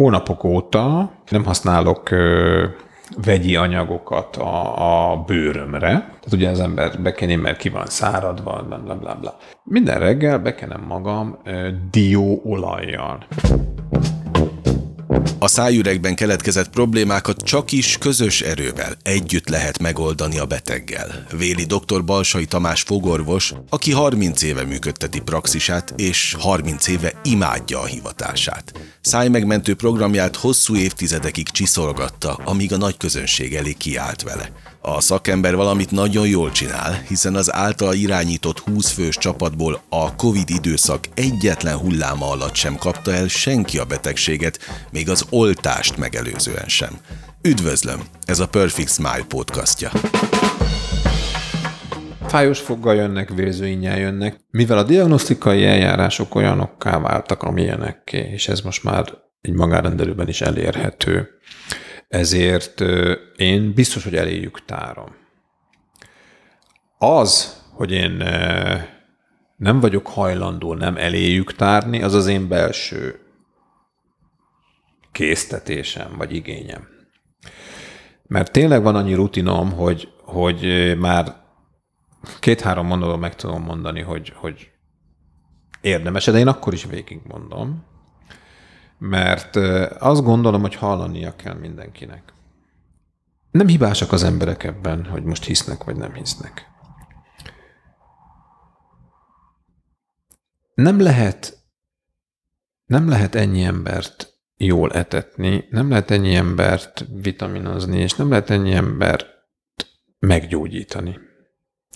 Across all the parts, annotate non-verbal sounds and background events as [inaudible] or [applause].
hónapok óta nem használok ö, vegyi anyagokat a, a bőrömre. Tehát ugye az ember bekeni, mert ki van száradva, bla, bla, bla. Minden reggel bekenem magam ö, dióolajjal. A szájüregben keletkezett problémákat csak is közös erővel együtt lehet megoldani a beteggel. Véli dr. Balsai Tamás fogorvos, aki 30 éve működteti praxisát, és 30 éve imádja a hivatását. Szájmegmentő programját hosszú évtizedekig csiszolgatta, amíg a nagy közönség elé kiállt vele. A szakember valamit nagyon jól csinál, hiszen az általa irányított 20 fős csapatból a Covid időszak egyetlen hulláma alatt sem kapta el senki a betegséget, még az oltást megelőzően sem. Üdvözlöm, ez a Perfect Smile podcastja. Fájos foggal jönnek, vérzőinnyel jönnek, mivel a diagnosztikai eljárások olyanokká váltak, amilyenekké, és ez most már egy magárendelőben is elérhető ezért én biztos, hogy eléjük tárom. Az, hogy én nem vagyok hajlandó nem eléjük tárni, az az én belső késztetésem, vagy igényem. Mert tényleg van annyi rutinom, hogy, hogy már két-három mondatban meg tudom mondani, hogy, hogy érdemes, de én akkor is végig mondom mert azt gondolom, hogy hallania kell mindenkinek. Nem hibásak az emberek ebben, hogy most hisznek vagy nem hisznek. Nem lehet, nem lehet ennyi embert jól etetni, nem lehet ennyi embert vitaminozni, és nem lehet ennyi embert meggyógyítani.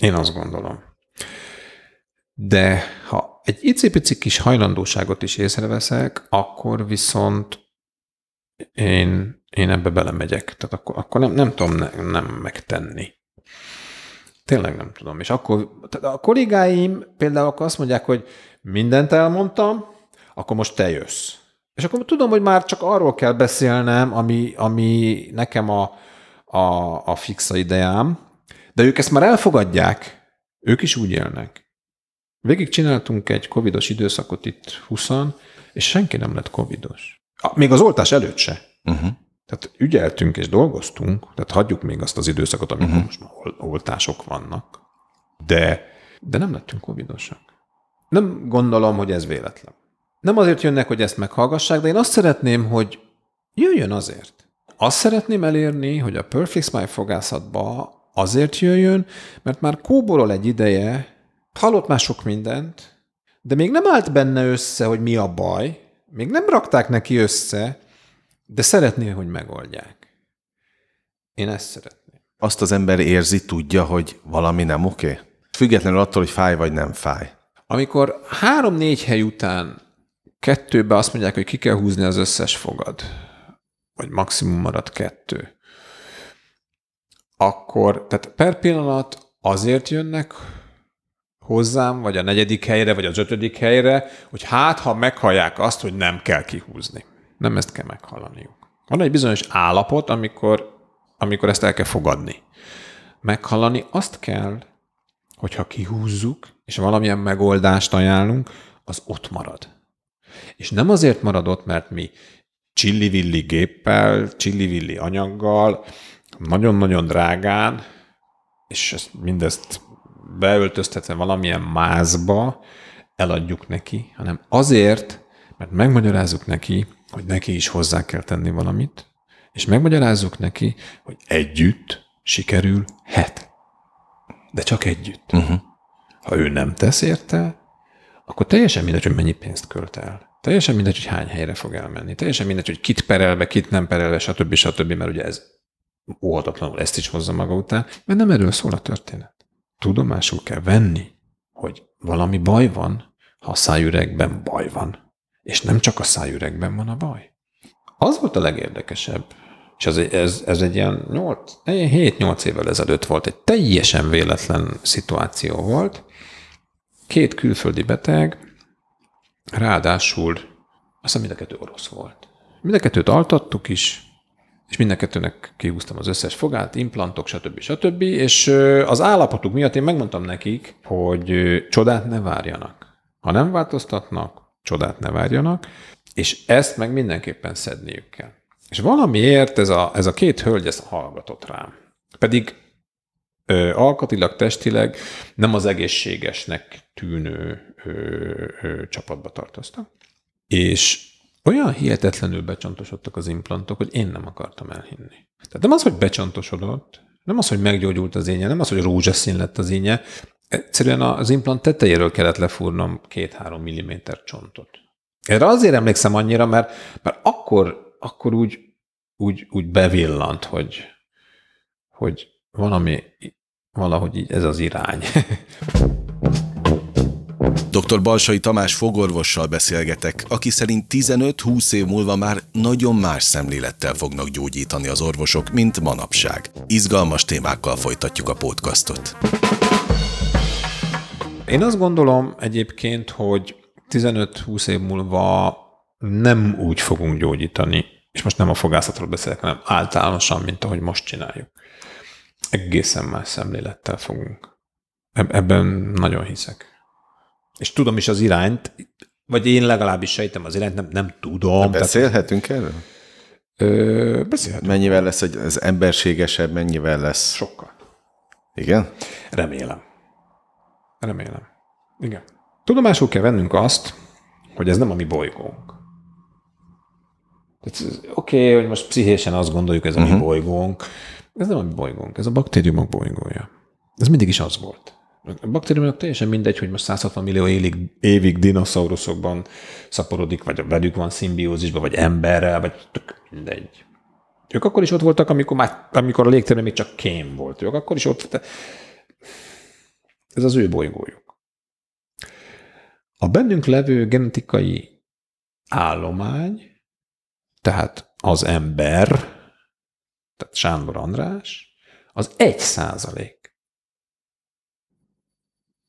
Én azt gondolom. De ha egy icipici kis hajlandóságot is észreveszek, akkor viszont én, én ebbe belemegyek. Tehát akkor, akkor nem, nem tudom ne, nem megtenni. Tényleg nem tudom. És akkor tehát a kollégáim például akkor azt mondják, hogy mindent elmondtam, akkor most te jössz. És akkor tudom, hogy már csak arról kell beszélnem, ami, ami nekem a, a, a fixa ideám, de ők ezt már elfogadják, ők is úgy élnek. Végig csináltunk egy covidos időszakot itt 20 és senki nem lett covidos. Még az oltás előtt se. Uh-huh. Tehát ügyeltünk és dolgoztunk, tehát hagyjuk még azt az időszakot, amikor uh-huh. most már oltások vannak, de, de nem lettünk covidosak. Nem gondolom, hogy ez véletlen. Nem azért jönnek, hogy ezt meghallgassák, de én azt szeretném, hogy jöjjön azért. Azt szeretném elérni, hogy a Perfect Smile fogászatba azért jöjjön, mert már kóborol egy ideje, Hallott már sok mindent, de még nem állt benne össze, hogy mi a baj, még nem rakták neki össze, de szeretné, hogy megoldják. Én ezt szeretném. Azt az ember érzi, tudja, hogy valami nem oké? Okay? Függetlenül attól, hogy fáj vagy nem fáj. Amikor három-négy hely után kettőbe azt mondják, hogy ki kell húzni az összes fogad, vagy maximum marad kettő, akkor, tehát per pillanat azért jönnek, hozzám, vagy a negyedik helyre, vagy az ötödik helyre, hogy hát, ha meghallják azt, hogy nem kell kihúzni. Nem ezt kell meghallaniuk. Van egy bizonyos állapot, amikor, amikor ezt el kell fogadni. Meghallani azt kell, hogyha kihúzzuk, és valamilyen megoldást ajánlunk, az ott marad. És nem azért marad ott, mert mi csillivilli géppel, csillivilli anyaggal, nagyon-nagyon drágán, és ezt, mindezt beöltöztetve valamilyen mázba eladjuk neki, hanem azért, mert megmagyarázzuk neki, hogy neki is hozzá kell tenni valamit, és megmagyarázzuk neki, hogy együtt sikerülhet. De csak együtt. Uh-huh. Ha ő nem tesz érte, akkor teljesen mindegy, hogy mennyi pénzt költ el. Teljesen mindegy, hogy hány helyre fog elmenni. Teljesen mindegy, hogy kit perelve, kit nem perelve, stb. stb. Mert ugye ez óhatatlanul ezt is hozza maga után, mert nem erről szól a történet tudomásul kell venni, hogy valami baj van, ha a szájüregben baj van. És nem csak a szájüregben van a baj. Az volt a legérdekesebb, és ez, ez, ez egy ilyen 7-8 évvel ezelőtt volt, egy teljesen véletlen szituáció volt. Két külföldi beteg, ráadásul azt mind a kettő orosz volt. Mind a kettőt altattuk is, és mind a kettőnek kihúztam az összes fogát, implantok, stb. stb. És az állapotuk miatt én megmondtam nekik, hogy csodát ne várjanak. Ha nem változtatnak, csodát ne várjanak, és ezt meg mindenképpen szedniük kell. És valamiért ez a, ez a két hölgy ezt hallgatott rám. Pedig ö, alkatilag, testileg nem az egészségesnek tűnő ö, ö, csapatba tartoztak. És olyan hihetetlenül becsontosodtak az implantok, hogy én nem akartam elhinni. Tehát nem az, hogy becsontosodott, nem az, hogy meggyógyult az énye, nem az, hogy rózsaszín lett az énye, egyszerűen az implant tetejéről kellett lefúrnom két-három milliméter csontot. Erre azért emlékszem annyira, mert, mert akkor, akkor úgy, úgy, úgy bevillant, hogy, hogy valami, valahogy így ez az irány. Dr. Balsai Tamás fogorvossal beszélgetek, aki szerint 15-20 év múlva már nagyon más szemlélettel fognak gyógyítani az orvosok, mint manapság. Izgalmas témákkal folytatjuk a podcastot. Én azt gondolom egyébként, hogy 15-20 év múlva nem úgy fogunk gyógyítani, és most nem a fogászatról beszélek, hanem általánosan, mint ahogy most csináljuk. Egészen más szemlélettel fogunk. Ebben nagyon hiszek. És tudom is az irányt, vagy én legalábbis sejtem az irányt, nem, nem tudom. Beszélhetünk tehát... erről? Ö, beszélhetünk. Mennyivel lesz az emberségesebb, mennyivel lesz? Sokkal. Igen? Remélem. Remélem. Igen. Tudomásul kell vennünk azt, hogy ez nem a mi bolygónk. Oké, okay, hogy most pszichésen azt gondoljuk, ez a uh-huh. mi mhm. bolygónk. Ez nem a mi bolygónk, ez a baktériumok bolygója. Ez mindig is az volt. A baktériumok teljesen mindegy, hogy most 160 millió évig, évig dinoszauruszokban szaporodik, vagy velük van szimbiózisban, vagy emberrel, vagy tök mindegy. Ők akkor is ott voltak, amikor, már, amikor a légtérben még csak kém volt. Ők akkor is ott Ez az ő bolygójuk. A bennünk levő genetikai állomány, tehát az ember, tehát Sándor András, az egy százalék.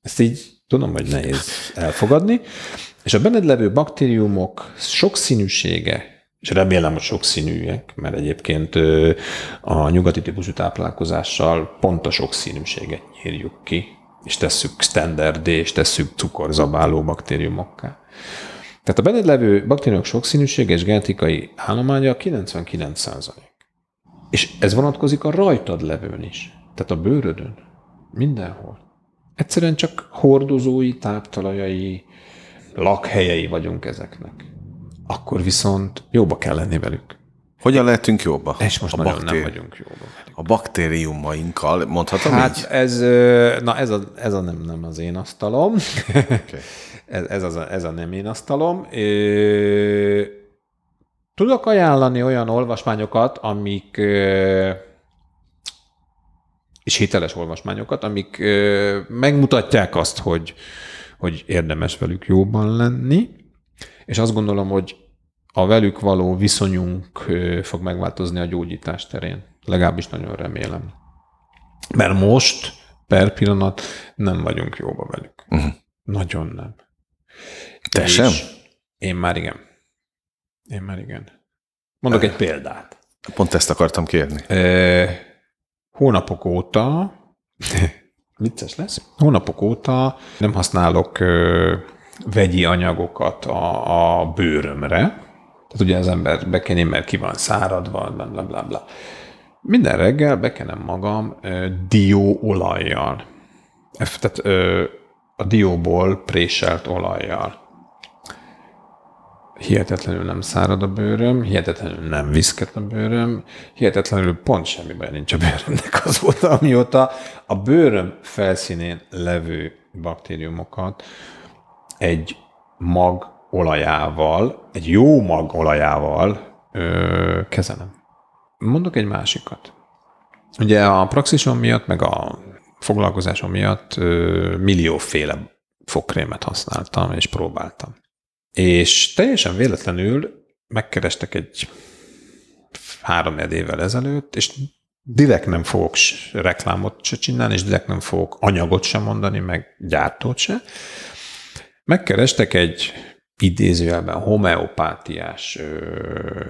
Ezt így tudom, hogy nehéz elfogadni. És a benned levő baktériumok sokszínűsége, és remélem, hogy sokszínűek, mert egyébként a nyugati típusú táplálkozással pont a sokszínűséget nyírjuk ki, és tesszük standard és tesszük cukorzabáló baktériumokká. Tehát a benned levő baktériumok sokszínűsége és genetikai állománya 99 És ez vonatkozik a rajtad levőn is. Tehát a bőrödön. Mindenhol. Egyszerűen csak hordozói, táptalajai, lakhelyei vagyunk ezeknek. Akkor viszont jóba kell lenni velük. Hogyan lehetünk jóba? És most a nagyon baktéri... nem vagyunk jóba. A baktériumainkkal, mondhatom hát így? ez, na ez a, ez a nem, nem az én asztalom. Okay. [laughs] ez, ez, az a, ez a nem én asztalom. Tudok ajánlani olyan olvasmányokat, amik és hiteles olvasmányokat, amik megmutatják azt, hogy, hogy érdemes velük jóban lenni, és azt gondolom, hogy a velük való viszonyunk fog megváltozni a gyógyítás terén. Legalábbis nagyon remélem. Mert most, per pillanat nem vagyunk jóba velük. Uh-huh. Nagyon nem. Te És sem? Én már igen. Én már igen. Mondok egy példát. Pont ezt akartam kérni. Hónapok óta, [laughs] vicces lesz, hónapok óta nem használok vegyi anyagokat a, a bőrömre, tehát ugye az ember bekeni, mert ki van száradva, bla, bla, bla, bla. Minden reggel bekenem magam ö, dióolajjal. Tehát ö, a dióból préselt olajjal. Hihetetlenül nem szárad a bőröm, hihetetlenül nem viszket a bőröm, hihetetlenül pont semmi baj nincs a bőrömnek [laughs] azóta, amióta a bőröm felszínén levő baktériumokat egy mag olajával, egy jó mag olajával ö, kezelem. Mondok egy másikat. Ugye a praxisom miatt, meg a foglalkozásom miatt ö, millióféle fogkrémet használtam, és próbáltam. És teljesen véletlenül megkerestek egy három évvel ezelőtt, és direkt nem fogok reklámot se csinálni, és direkt nem fogok anyagot sem mondani, meg gyártót se. Megkerestek egy idézőjelben homeopátiás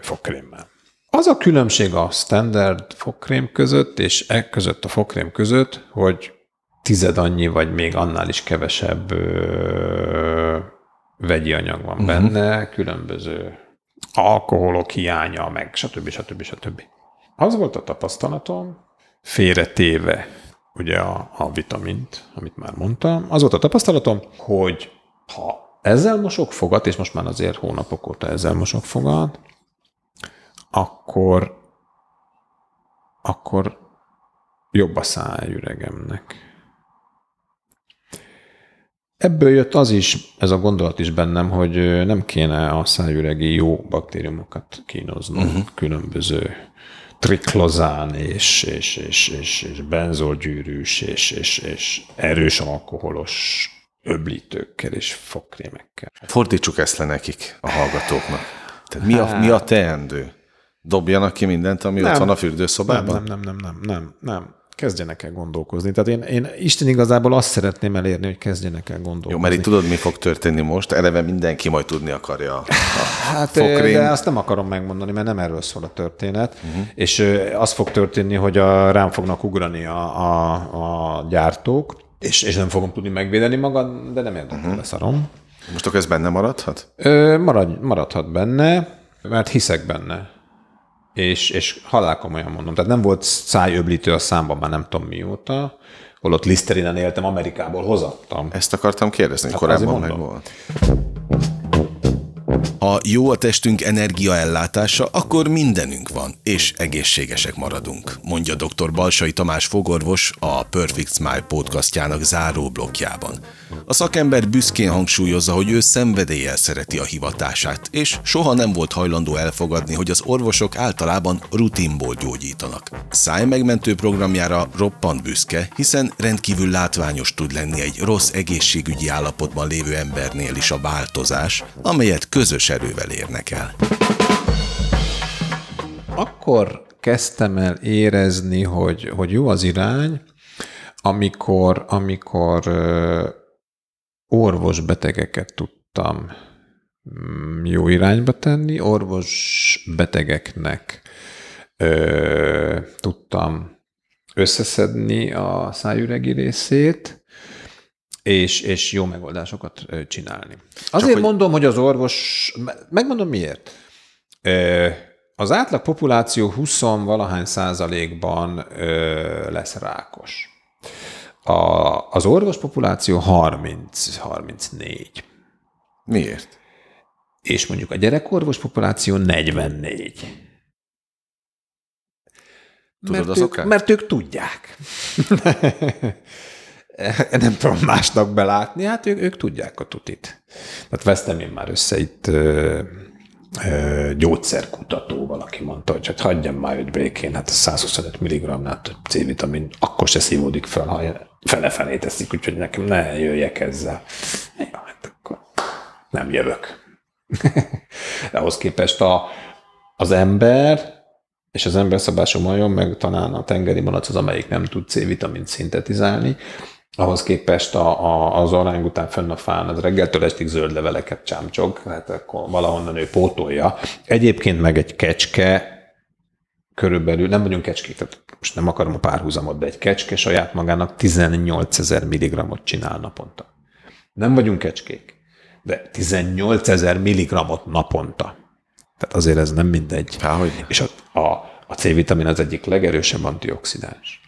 fogkrémmel. Az a különbség a standard fogkrém között és e között a fogkrém között, hogy tized annyi, vagy még annál is kevesebb ö, vegyi anyag van uh-huh. benne, különböző alkoholok hiánya, meg stb. stb. stb. Az volt a tapasztalatom, félretéve ugye a, a vitamint, amit már mondtam, az volt a tapasztalatom, hogy ha ezzel mosok fogat, és most már azért hónapok óta ezzel mosok fogat, akkor, akkor jobb a szájüregemnek. Ebből jött az is, ez a gondolat is bennem, hogy nem kéne a szájüregi jó baktériumokat kínoznunk, uh-huh. különböző triklozán és, és, és, és, és benzolgyűrűs és, és, és erős alkoholos öblítőkkel és fogkrémekkel. Fordítsuk ezt le nekik, a hallgatóknak. Tehát mi a, mi a teendő? Dobjanak ki mindent, ami nem, ott van a fürdőszobában? Nem, nem, nem, nem, nem, nem kezdjenek el gondolkozni. Tehát én, én Isten igazából azt szeretném elérni, hogy kezdjenek el gondolkozni. Jó, mert itt tudod, mi fog történni most? Eleve mindenki majd tudni akarja a [laughs] Hát, fokrém. de azt nem akarom megmondani, mert nem erről szól a történet. Uh-huh. És az fog történni, hogy a, rám fognak ugrani a, a, a gyártók, és, és nem fogom tudni megvédeni magad, de nem érdekel, uh-huh. leszarom. Most akkor ez benne maradhat? Ö, marad, maradhat benne, mert hiszek benne és, és halálkomolyan mondom. Tehát nem volt szájöblítő a számban már nem tudom mióta, holott Listerinen éltem, Amerikából hozattam. Ezt akartam kérdezni, hát korábban meg volt. Ha jó a testünk energiaellátása, akkor mindenünk van, és egészségesek maradunk, mondja dr. Balsai Tamás fogorvos a Perfect Smile podcastjának záró blokkjában. A szakember büszkén hangsúlyozza, hogy ő szenvedéllyel szereti a hivatását, és soha nem volt hajlandó elfogadni, hogy az orvosok általában rutinból gyógyítanak. Szájmegmentő programjára roppant büszke, hiszen rendkívül látványos tud lenni egy rossz egészségügyi állapotban lévő embernél is a változás, amelyet közös erővel érnek el. Akkor kezdtem el érezni, hogy, hogy jó az irány, amikor, amikor orvos betegeket tudtam mm, jó irányba tenni, orvos betegeknek ö, tudtam összeszedni a szájüregi részét, és, és jó megoldásokat csinálni. Azért Csak, mondom, hogy... hogy az orvos, megmondom miért. Az átlag populáció 20 valahány százalékban lesz rákos. A, az orvos populáció 30-34. Miért? És mondjuk a gyerekorvos populáció 44. Tudod mert, ők, mert ők tudják. [laughs] [laughs] nem tudom másnak belátni, hát ők, ők tudják a tutit. Tehát vesztem én már össze itt ö, ö, gyógyszerkutató, valaki mondta, hogy hát hagyjam már őt békén, hát a 125 mg-nál több C-vitamin akkor se szívódik fel, ha fele-felé teszik, úgyhogy nekem ne jöjjek ezzel. Ja, hát akkor nem jövök. [laughs] De ahhoz képest a, az ember és az emberszabású majom, meg talán a tengeri malac az, amelyik nem tud C-vitamint szintetizálni, ahhoz képest a, a, az orányután fönn a fán, az reggeltől estig zöld leveleket csámcsog, hát akkor valahonnan ő pótolja. Egyébként meg egy kecske körülbelül, nem vagyunk kecskék, tehát most nem akarom a párhuzamot, de egy kecske saját magának 18 ezer milligrammot csinál naponta. Nem vagyunk kecskék, de 18 ezer milligrammot naponta. Tehát azért ez nem mindegy. Há, hogy? És a, a, a C-vitamin az egyik legerősebb antioxidáns.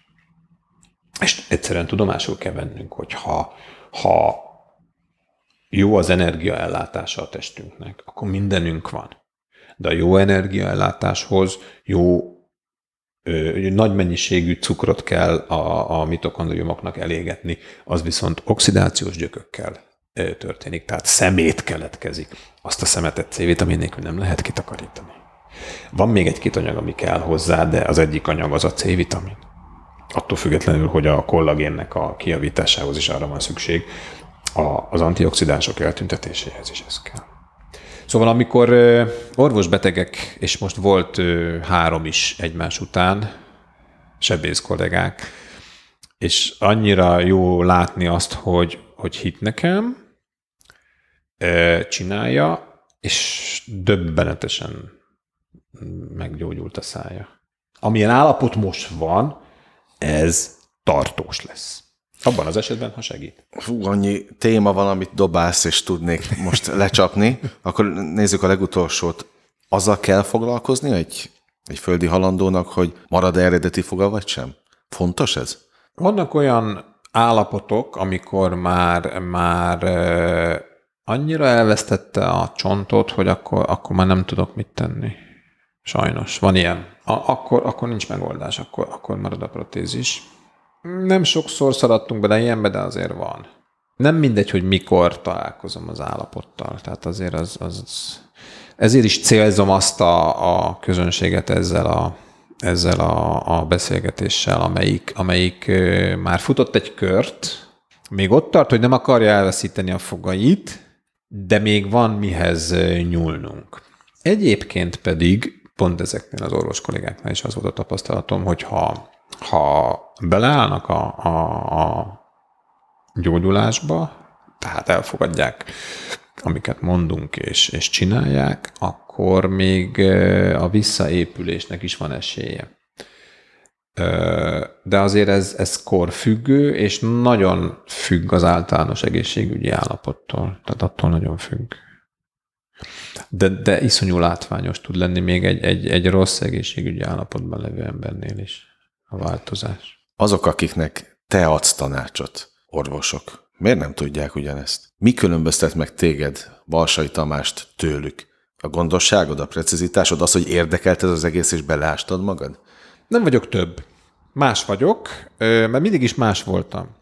És egyszerűen tudomásul kell vennünk, hogy ha, ha jó az energiaellátása a testünknek, akkor mindenünk van. De a jó energiaellátáshoz jó nagy mennyiségű cukrot kell a, a mitokondriumoknak elégetni, az viszont oxidációs gyökökkel történik, tehát szemét keletkezik. Azt a szemetet C-vitamin nem lehet kitakarítani. Van még egy-két anyag, ami kell hozzá, de az egyik anyag az a C-vitamin attól függetlenül, hogy a kollagénnek a kiavításához is arra van szükség, a, az antioxidánsok eltüntetéséhez is ez kell. Szóval amikor orvosbetegek, és most volt három is egymás után, sebész kollégák, és annyira jó látni azt, hogy, hogy hit nekem, csinálja, és döbbenetesen meggyógyult a szája. Amilyen állapot most van, ez tartós lesz. Abban az esetben, ha segít. Hú, annyi téma van, amit dobálsz, és tudnék most [laughs] lecsapni. Akkor nézzük a legutolsót. Azzal kell foglalkozni egy, egy földi halandónak, hogy marad eredeti foga, vagy sem? Fontos ez? Vannak olyan állapotok, amikor már, már annyira elvesztette a csontot, hogy akkor, akkor már nem tudok mit tenni. Sajnos, van ilyen. A, akkor, akkor nincs megoldás, akkor, akkor marad a protézis. Nem sokszor szaladtunk bele ilyenbe, de azért van. Nem mindegy, hogy mikor találkozom az állapottal. Tehát azért az, az, az ezért is célzom azt a, a közönséget ezzel a, ezzel a, a beszélgetéssel, amelyik, amelyik már futott egy kört, még ott tart, hogy nem akarja elveszíteni a fogait, de még van mihez nyúlnunk. Egyébként pedig pont ezeknél az orvos kollégáknál is az volt a tapasztalatom, hogy ha, ha beleállnak a, a, a gyógyulásba, tehát elfogadják, amiket mondunk, és, és csinálják, akkor még a visszaépülésnek is van esélye. De azért ez, ez korfüggő, és nagyon függ az általános egészségügyi állapottól. Tehát attól nagyon függ. De, de iszonyú látványos tud lenni még egy, egy, egy rossz egészségügyi állapotban levő embernél is a változás. Azok, akiknek te adsz tanácsot, orvosok, miért nem tudják ugyanezt? Mi különböztet meg téged, Balsai Tamást tőlük? A gondosságod, a precizitásod, az, hogy érdekelt ez az egész, és beleástad magad? Nem vagyok több. Más vagyok, mert mindig is más voltam.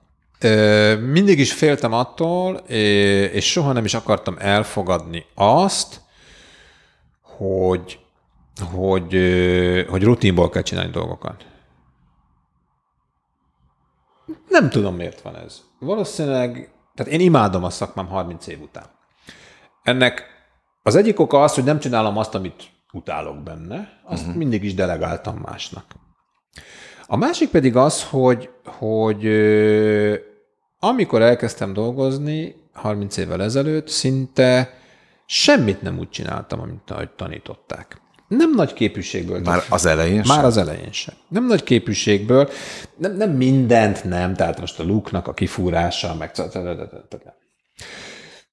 Mindig is féltem attól, és soha nem is akartam elfogadni azt, hogy, hogy, hogy rutinból kell csinálni dolgokat. Nem tudom, miért van ez. Valószínűleg, tehát én imádom a szakmám 30 év után. Ennek az egyik oka az, hogy nem csinálom azt, amit utálok benne, azt uh-huh. mindig is delegáltam másnak. A másik pedig az, hogy, hogy amikor elkezdtem dolgozni 30 évvel ezelőtt, szinte semmit nem úgy csináltam, amit ahogy tanították. Nem nagy képűségből. Már az elején sem? Már az elején sem. Nem nagy képűségből, nem, nem mindent nem, tehát most a luknak a kifúrása, meg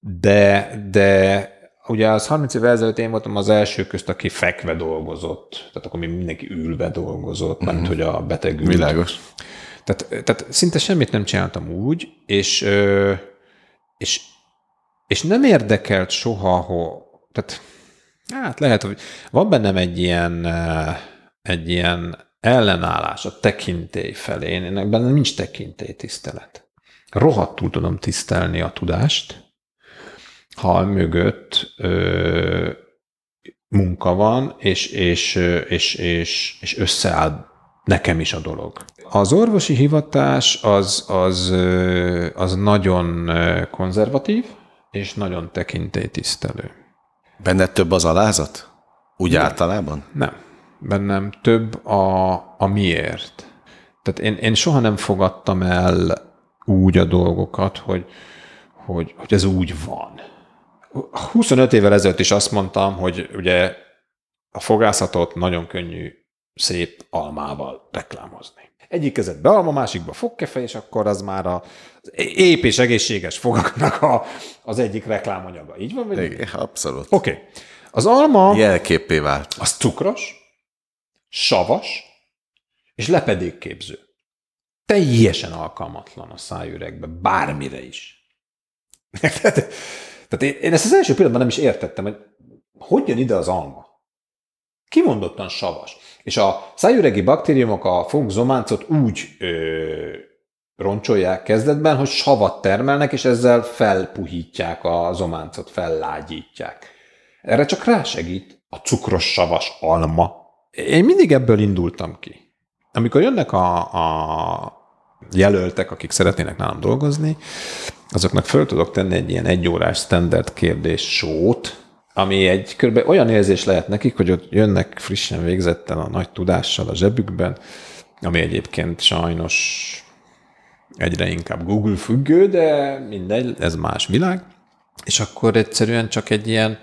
de, de ugye az 30 évvel ezelőtt én voltam az első közt, aki fekve dolgozott. Tehát akkor még mindenki ülve dolgozott, uh-huh. mert hogy a beteg ült. Világos. Tehát, tehát szinte semmit nem csináltam úgy, és, és, és nem érdekelt soha, hogy, tehát hát lehet, hogy van bennem egy ilyen, egy ilyen ellenállás a tekintély felé. Én bennem nincs tekintély tisztelet. Rohadtul tudom tisztelni a tudást, ha mögött ö, munka van, és, és, és, és, és összeáll nekem is a dolog. Az orvosi hivatás az, az, az nagyon konzervatív, és nagyon tekintélytisztelő. Benned több az alázat? Úgy nem. általában? Nem. Bennem több a, a miért. Tehát én, én soha nem fogadtam el úgy a dolgokat, hogy, hogy, hogy ez úgy van. 25 évvel ezelőtt is azt mondtam, hogy ugye a fogászatot nagyon könnyű szép almával reklámozni. Egyik kezedbe alma, másikba fogkefe, és akkor az már a ép és egészséges fogaknak a, az egyik reklámanyaga. Így van? Vagy Igen, abszolút. Oké. Okay. Az alma... Jelképpé vált. Az cukros, savas, és lepedékképző. Teljesen alkalmatlan a szájüregbe, bármire is. [laughs] Tehát én, én ezt az első pillanatban nem is értettem, hogy hogy jön ide az alma. Kimondottan savas. És a szájüregi baktériumok a fogzománcot úgy ö, roncsolják kezdetben, hogy savat termelnek, és ezzel felpuhítják a zománcot, fellágyítják. Erre csak rásegít a cukros savas alma. Én mindig ebből indultam ki. Amikor jönnek a, a jelöltek, akik szeretnének nálam dolgozni, azoknak föl tudok tenni egy ilyen egyórás standard kérdés sót, ami egy kb. olyan érzés lehet nekik, hogy ott jönnek frissen végzetten a nagy tudással a zsebükben, ami egyébként sajnos egyre inkább Google függő, de mindegy, ez más világ. És akkor egyszerűen csak egy ilyen,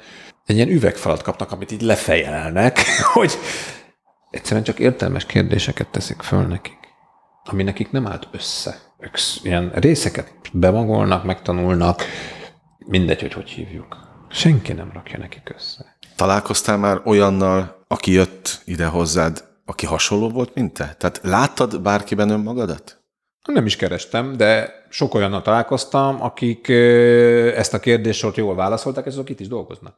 egy ilyen üvegfalat kapnak, amit így lefejelnek, [laughs] hogy egyszerűen csak értelmes kérdéseket teszik föl nekik. ami nekik nem állt össze. Ők ilyen részeket bemagolnak, megtanulnak, mindegy, hogy hogy hívjuk. Senki nem rakja nekik össze. Találkoztál már olyannal, aki jött ide hozzád, aki hasonló volt, mint te? Tehát láttad bárkiben önmagadat? Nem is kerestem, de sok olyannal találkoztam, akik ezt a kérdést jól válaszolták, és azok itt is dolgoznak.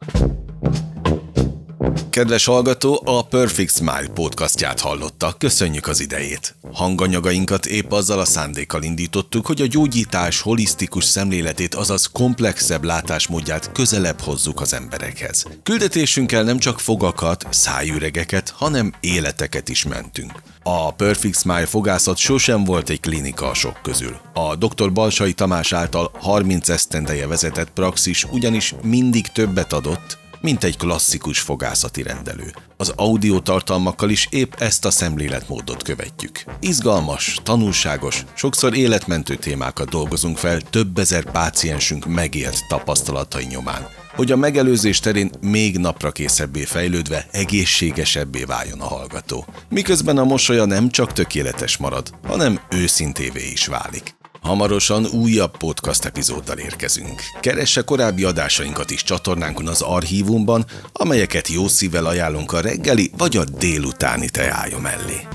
Kedves hallgató, a Perfect Smile podcastját hallotta. Köszönjük az idejét. Hanganyagainkat épp azzal a szándékkal indítottuk, hogy a gyógyítás holisztikus szemléletét, azaz komplexebb látásmódját közelebb hozzuk az emberekhez. Küldetésünkkel nem csak fogakat, szájüregeket, hanem életeket is mentünk. A Perfect Smile fogászat sosem volt egy klinika a sok közül. A dr. Balsai Tamás által 30 esztendeje vezetett praxis ugyanis mindig többet adott, mint egy klasszikus fogászati rendelő. Az audio tartalmakkal is épp ezt a szemléletmódot követjük. Izgalmas, tanulságos, sokszor életmentő témákat dolgozunk fel több ezer páciensünk megélt tapasztalatai nyomán hogy a megelőzés terén még napra készebbé fejlődve egészségesebbé váljon a hallgató. Miközben a mosolya nem csak tökéletes marad, hanem őszintévé is válik. Hamarosan újabb podcast epizóddal érkezünk. Keresse korábbi adásainkat is csatornánkon az archívumban, amelyeket jó szívvel ajánlunk a reggeli vagy a délutáni teája mellé.